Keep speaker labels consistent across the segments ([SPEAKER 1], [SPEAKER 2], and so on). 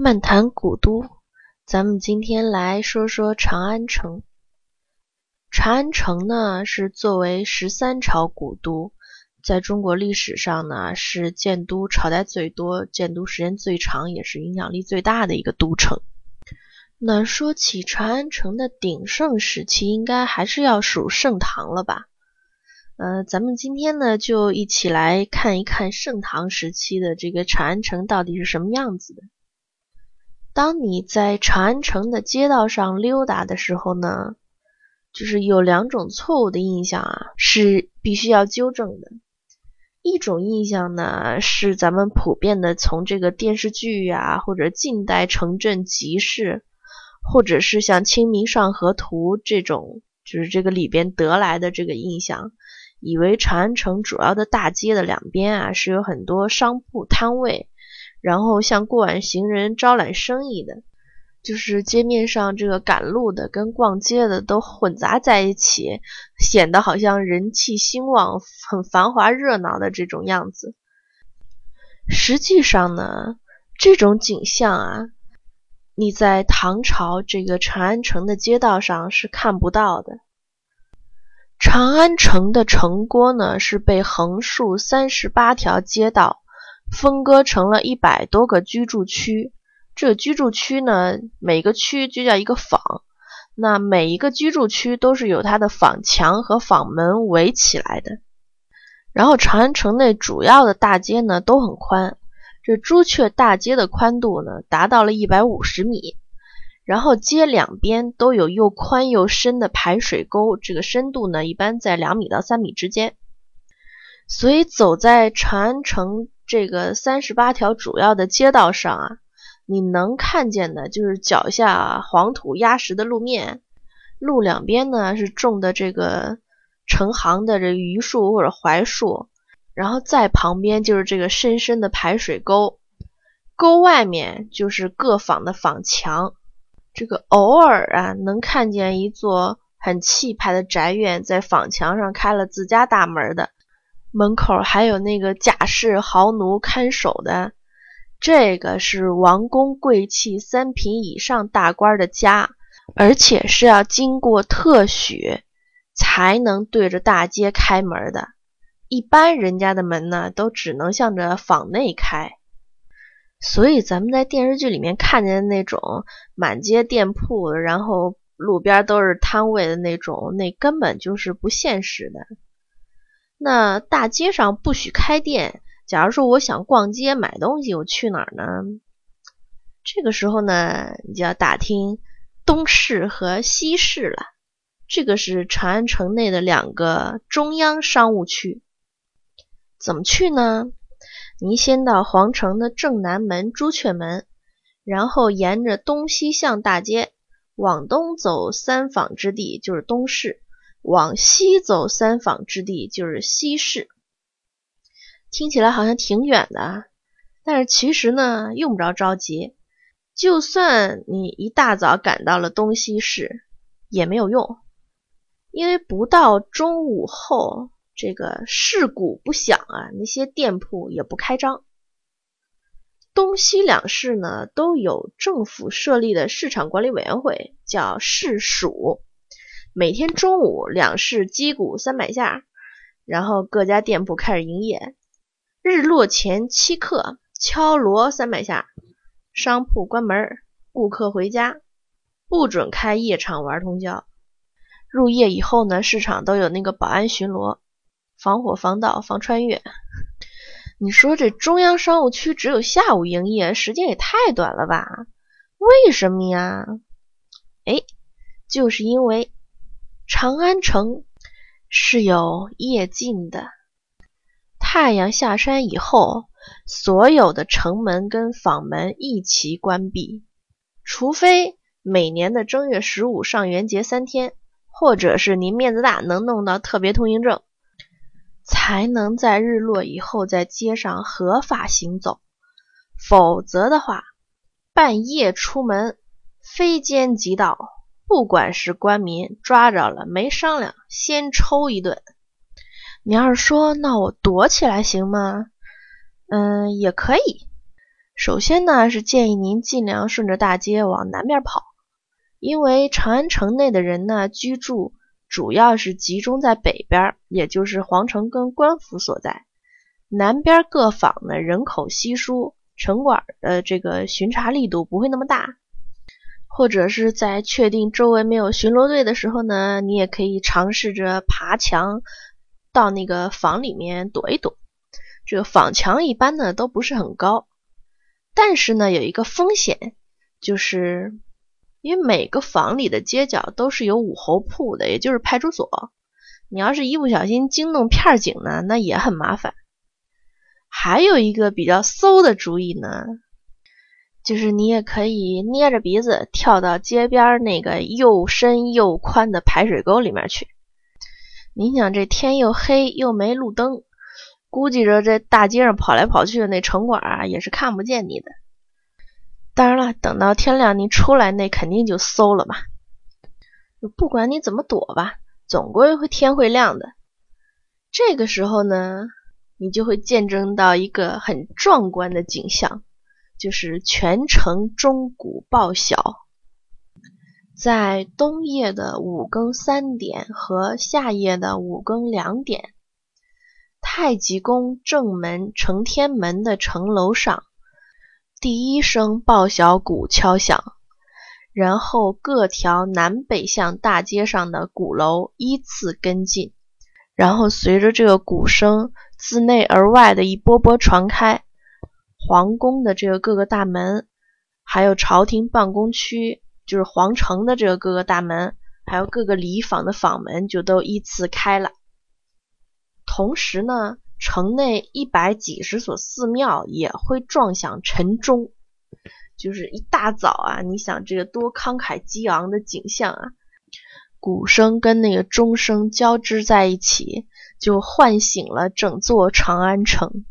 [SPEAKER 1] 漫谈古都，咱们今天来说说长安城。长安城呢，是作为十三朝古都，在中国历史上呢，是建都朝代最多、建都时间最长，也是影响力最大的一个都城。那说起长安城的鼎盛时期，应该还是要数盛唐了吧？呃，咱们今天呢，就一起来看一看盛唐时期的这个长安城到底是什么样子的。当你在长安城的街道上溜达的时候呢，就是有两种错误的印象啊，是必须要纠正的。一种印象呢，是咱们普遍的从这个电视剧呀，或者近代城镇集市，或者是像《清明上河图》这种，就是这个里边得来的这个印象，以为长安城主要的大街的两边啊，是有很多商铺摊位。然后像过晚行人招揽生意的，就是街面上这个赶路的跟逛街的都混杂在一起，显得好像人气兴旺、很繁华热闹的这种样子。实际上呢，这种景象啊，你在唐朝这个长安城的街道上是看不到的。长安城的城郭呢，是被横竖三十八条街道。分割成了一百多个居住区，这个居住区呢，每个区就叫一个坊。那每一个居住区都是有它的坊墙和坊门围起来的。然后长安城内主要的大街呢都很宽，这朱雀大街的宽度呢达到了一百五十米。然后街两边都有又宽又深的排水沟，这个深度呢一般在两米到三米之间。所以走在长安城。这个三十八条主要的街道上啊，你能看见的就是脚下黄土压实的路面，路两边呢是种的这个成行的这榆树或者槐树，然后在旁边就是这个深深的排水沟，沟外面就是各坊的坊墙，这个偶尔啊能看见一座很气派的宅院在坊墙上开了自家大门的。门口还有那个贾氏豪奴看守的，这个是王公贵戚三品以上大官的家，而且是要经过特许才能对着大街开门的。一般人家的门呢，都只能向着坊内开。所以咱们在电视剧里面看见的那种满街店铺，然后路边都是摊位的那种，那根本就是不现实的。那大街上不许开店。假如说我想逛街买东西，我去哪儿呢？这个时候呢，你就要打听东市和西市了。这个是长安城内的两个中央商务区。怎么去呢？您先到皇城的正南门朱雀门，然后沿着东西向大街往东走三坊之地，就是东市。往西走三坊之地就是西市，听起来好像挺远的，但是其实呢用不着着急。就算你一大早赶到了东西市，也没有用，因为不到中午后，这个市鼓不响啊，那些店铺也不开张。东西两市呢都有政府设立的市场管理委员会，叫市署。每天中午两市击鼓三百下，然后各家店铺开始营业。日落前七刻敲锣三百下，商铺关门，顾客回家，不准开夜场玩通宵。入夜以后呢，市场都有那个保安巡逻，防火、防盗、防穿越。你说这中央商务区只有下午营业，时间也太短了吧？为什么呀？哎，就是因为。长安城是有夜禁的，太阳下山以后，所有的城门跟坊门一齐关闭，除非每年的正月十五上元节三天，或者是您面子大能弄到特别通行证，才能在日落以后在街上合法行走，否则的话，半夜出门非奸即盗。不管是官民抓着了没商量，先抽一顿。你要是说那我躲起来行吗？嗯，也可以。首先呢，是建议您尽量顺着大街往南边跑，因为长安城内的人呢，居住主要是集中在北边，也就是皇城跟官府所在。南边各坊呢，人口稀疏，城管的这个巡查力度不会那么大。或者是在确定周围没有巡逻队的时候呢，你也可以尝试着爬墙到那个房里面躲一躲。这个坊墙一般呢都不是很高。但是呢，有一个风险，就是因为每个房里的街角都是有武侯铺的，也就是派出所。你要是一不小心惊动片警呢，那也很麻烦。还有一个比较馊的主意呢，就是你也可以捏着鼻子跳到街边那个又深又宽的排水沟里面去。你想，这天又黑又没路灯。估计着这大街上跑来跑去的那城管啊，也是看不见你的。当然了，等到天亮你出来，那肯定就馊了嘛。不管你怎么躲吧，总归会天会亮的。这个时候呢，你就会见证到一个很壮观的景象，就是全城钟鼓报晓。在冬夜的五更三点和夏夜的五更两点。太极宫正门承天门的城楼上，第一声报晓鼓敲响，然后各条南北向大街上的鼓楼依次跟进，然后随着这个鼓声自内而外的一波波传开，皇宫的这个各个大门，还有朝廷办公区，就是皇城的这个各个大门，还有各个礼坊的坊门，就都依次开了。同时呢，城内一百几十所寺庙也会撞响晨钟，就是一大早啊，你想这个多慷慨激昂的景象啊！鼓声跟那个钟声交织在一起，就唤醒了整座长安城。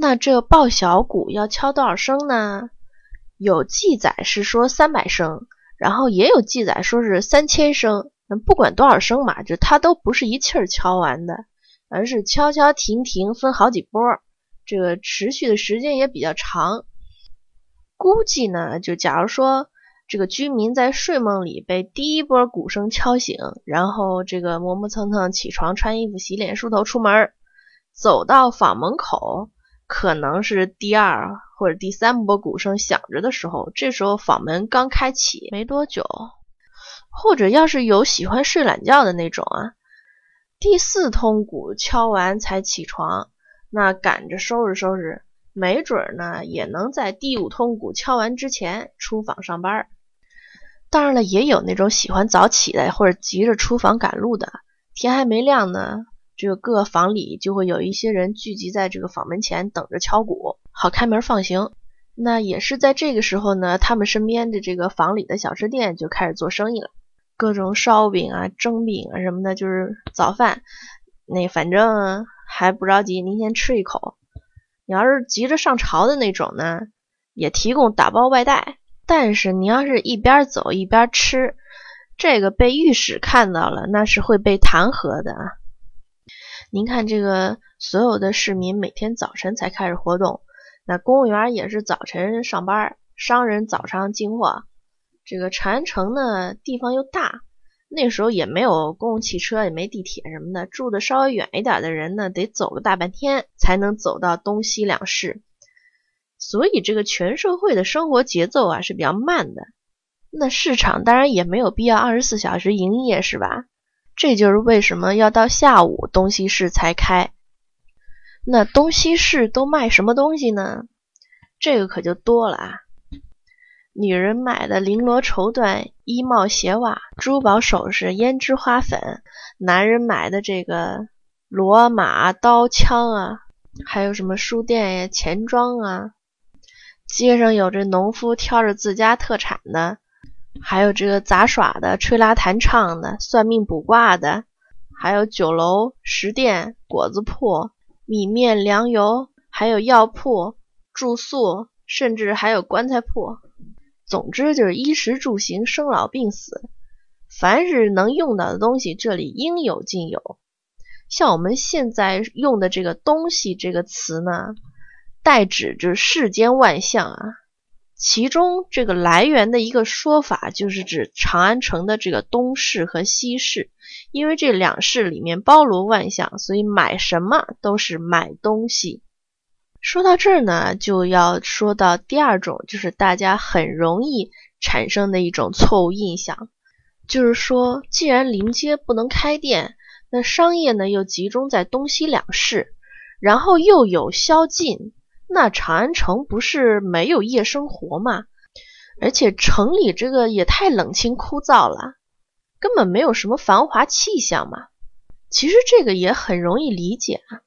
[SPEAKER 1] 那这报晓鼓要敲多少声呢？有记载是说三百声，然后也有记载说是三千声。那不管多少声嘛，就它都不是一气儿敲完的。而是敲敲停停，分好几波，这个持续的时间也比较长。估计呢，就假如说这个居民在睡梦里被第一波鼓声敲醒，然后这个磨磨蹭蹭起床、穿衣服、洗脸、梳头出门，走到坊门口，可能是第二或者第三波鼓声响着的时候，这时候房门刚开启没多久，或者要是有喜欢睡懒觉的那种啊。第四通鼓敲完才起床，那赶着收拾收拾，没准呢也能在第五通鼓敲完之前出访上班。当然了，也有那种喜欢早起的，或者急着出访赶路的，天还没亮呢，这个各房里就会有一些人聚集在这个坊门前等着敲鼓，好开门放行。那也是在这个时候呢，他们身边的这个坊里的小吃店就开始做生意了。各种烧饼啊、蒸饼啊什么的，就是早饭。那反正还不着急，您先吃一口。你要是急着上朝的那种呢，也提供打包外带。但是你要是一边走一边吃，这个被御史看到了，那是会被弹劾的啊。您看，这个所有的市民每天早晨才开始活动，那公务员也是早晨上班，商人早上进货。这个长安城呢，地方又大，那时候也没有公共汽车，也没地铁什么的，住的稍微远一点的人呢，得走个大半天才能走到东西两市，所以这个全社会的生活节奏啊是比较慢的。那市场当然也没有必要二十四小时营业，是吧？这就是为什么要到下午东西市才开。那东西市都卖什么东西呢？这个可就多了啊。女人买的绫罗绸缎、衣帽鞋袜、珠宝首饰、胭脂花粉；男人买的这个骡马刀枪啊，还有什么书店呀、钱庄啊。街上有这农夫挑着自家特产的，还有这个杂耍的、吹拉弹唱的、算命卜卦的，还有酒楼、食店、果子铺、米面粮油，还有药铺、住宿，甚至还有棺材铺。总之就是衣食住行、生老病死，凡是能用到的东西，这里应有尽有。像我们现在用的这个东西这个词呢，代指就是世间万象啊。其中这个来源的一个说法，就是指长安城的这个东市和西市，因为这两市里面包罗万象，所以买什么都是买东西。说到这儿呢，就要说到第二种，就是大家很容易产生的一种错误印象，就是说，既然临街不能开店，那商业呢又集中在东西两市，然后又有宵禁。那长安城不是没有夜生活吗？而且城里这个也太冷清枯燥了，根本没有什么繁华气象嘛。其实这个也很容易理解啊，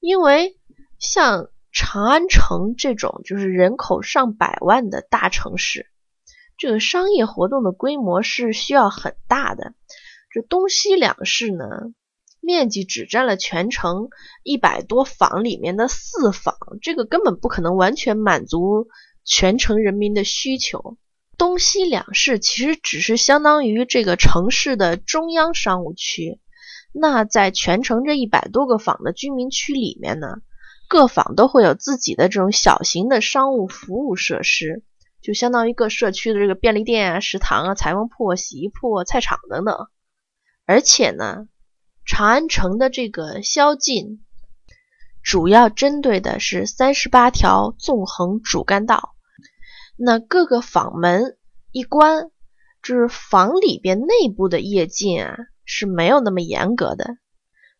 [SPEAKER 1] 因为像长安城这种就是人口上百万的大城市，这个商业活动的规模是需要很大的。这东西两市呢？面积只占了全城一百多坊里面的四坊，这个根本不可能完全满足全城人民的需求。东西两市其实只是相当于这个城市的中央商务区。那在全城这一百多个坊的居民区里面呢，各坊都会有自己的这种小型的商务服务设施，就相当于各社区的这个便利店啊、食堂啊、裁缝铺、洗衣铺、菜场等等。而且呢。长安城的这个宵禁，主要针对的是三十八条纵横主干道。那各个坊门一关，就是坊里边内部的夜禁啊是没有那么严格的。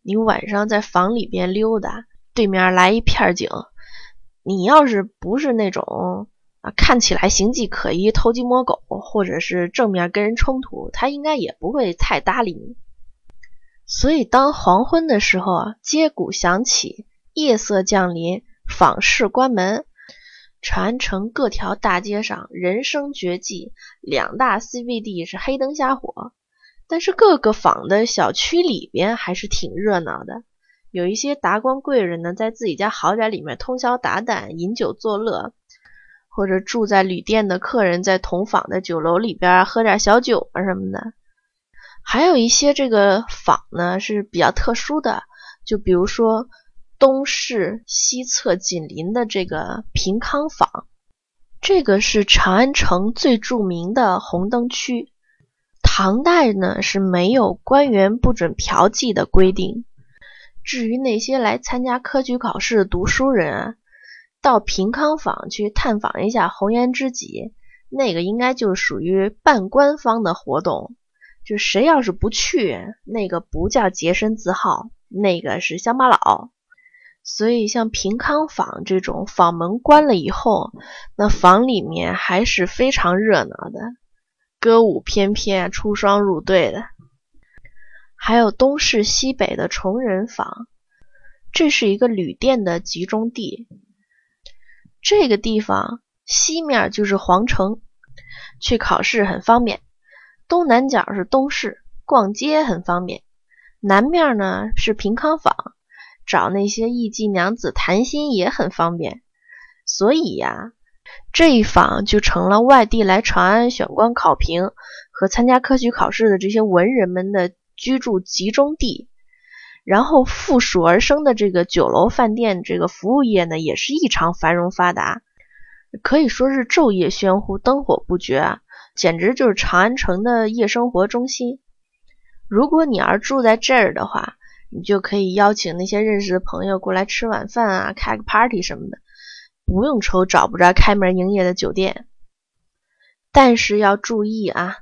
[SPEAKER 1] 你晚上在坊里边溜达，对面来一片警，你要是不是那种啊看起来形迹可疑、偷鸡摸狗，或者是正面跟人冲突，他应该也不会太搭理你。所以，当黄昏的时候啊，街鼓响起，夜色降临，坊市关门，长安城各条大街上人声绝迹，两大 CBD 是黑灯瞎火。但是各个坊的小区里边还是挺热闹的，有一些达官贵人呢，在自己家豪宅里面通宵达旦饮酒作乐，或者住在旅店的客人在同坊的酒楼里边喝点小酒啊什么的。还有一些这个坊呢是比较特殊的，就比如说东市西侧紧邻的这个平康坊，这个是长安城最著名的红灯区。唐代呢是没有官员不准嫖妓的规定。至于那些来参加科举考试的读书人啊，到平康坊去探访一下红颜知己，那个应该就属于半官方的活动。就谁要是不去，那个不叫洁身自好，那个是乡巴佬。所以像平康坊这种坊门关了以后，那坊里面还是非常热闹的，歌舞翩翩，出双入对的。还有东市西北的崇仁坊，这是一个旅店的集中地。这个地方西面就是皇城，去考试很方便。东南角是东市，逛街很方便；南面呢是平康坊，找那些艺妓娘子谈心也很方便。所以呀，这一坊就成了外地来长安选官考评和参加科举考试的这些文人们的居住集中地。然后附属而生的这个酒楼饭店这个服务业呢，也是异常繁荣发达，可以说是昼夜喧呼，灯火不绝啊。简直就是长安城的夜生活中心。如果你要是住在这儿的话，你就可以邀请那些认识的朋友过来吃晚饭啊，开个 party 什么的，不用愁找不着开门营业的酒店。但是要注意啊，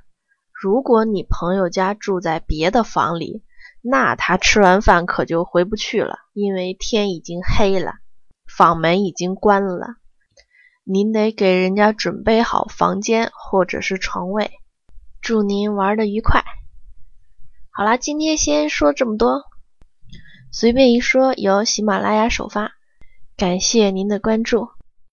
[SPEAKER 1] 如果你朋友家住在别的房里，那他吃完饭可就回不去了，因为天已经黑了，房门已经关了。您得给人家准备好房间或者是床位。祝您玩的愉快。好啦，今天先说这么多。随便一说，由喜马拉雅首发，感谢您的关注。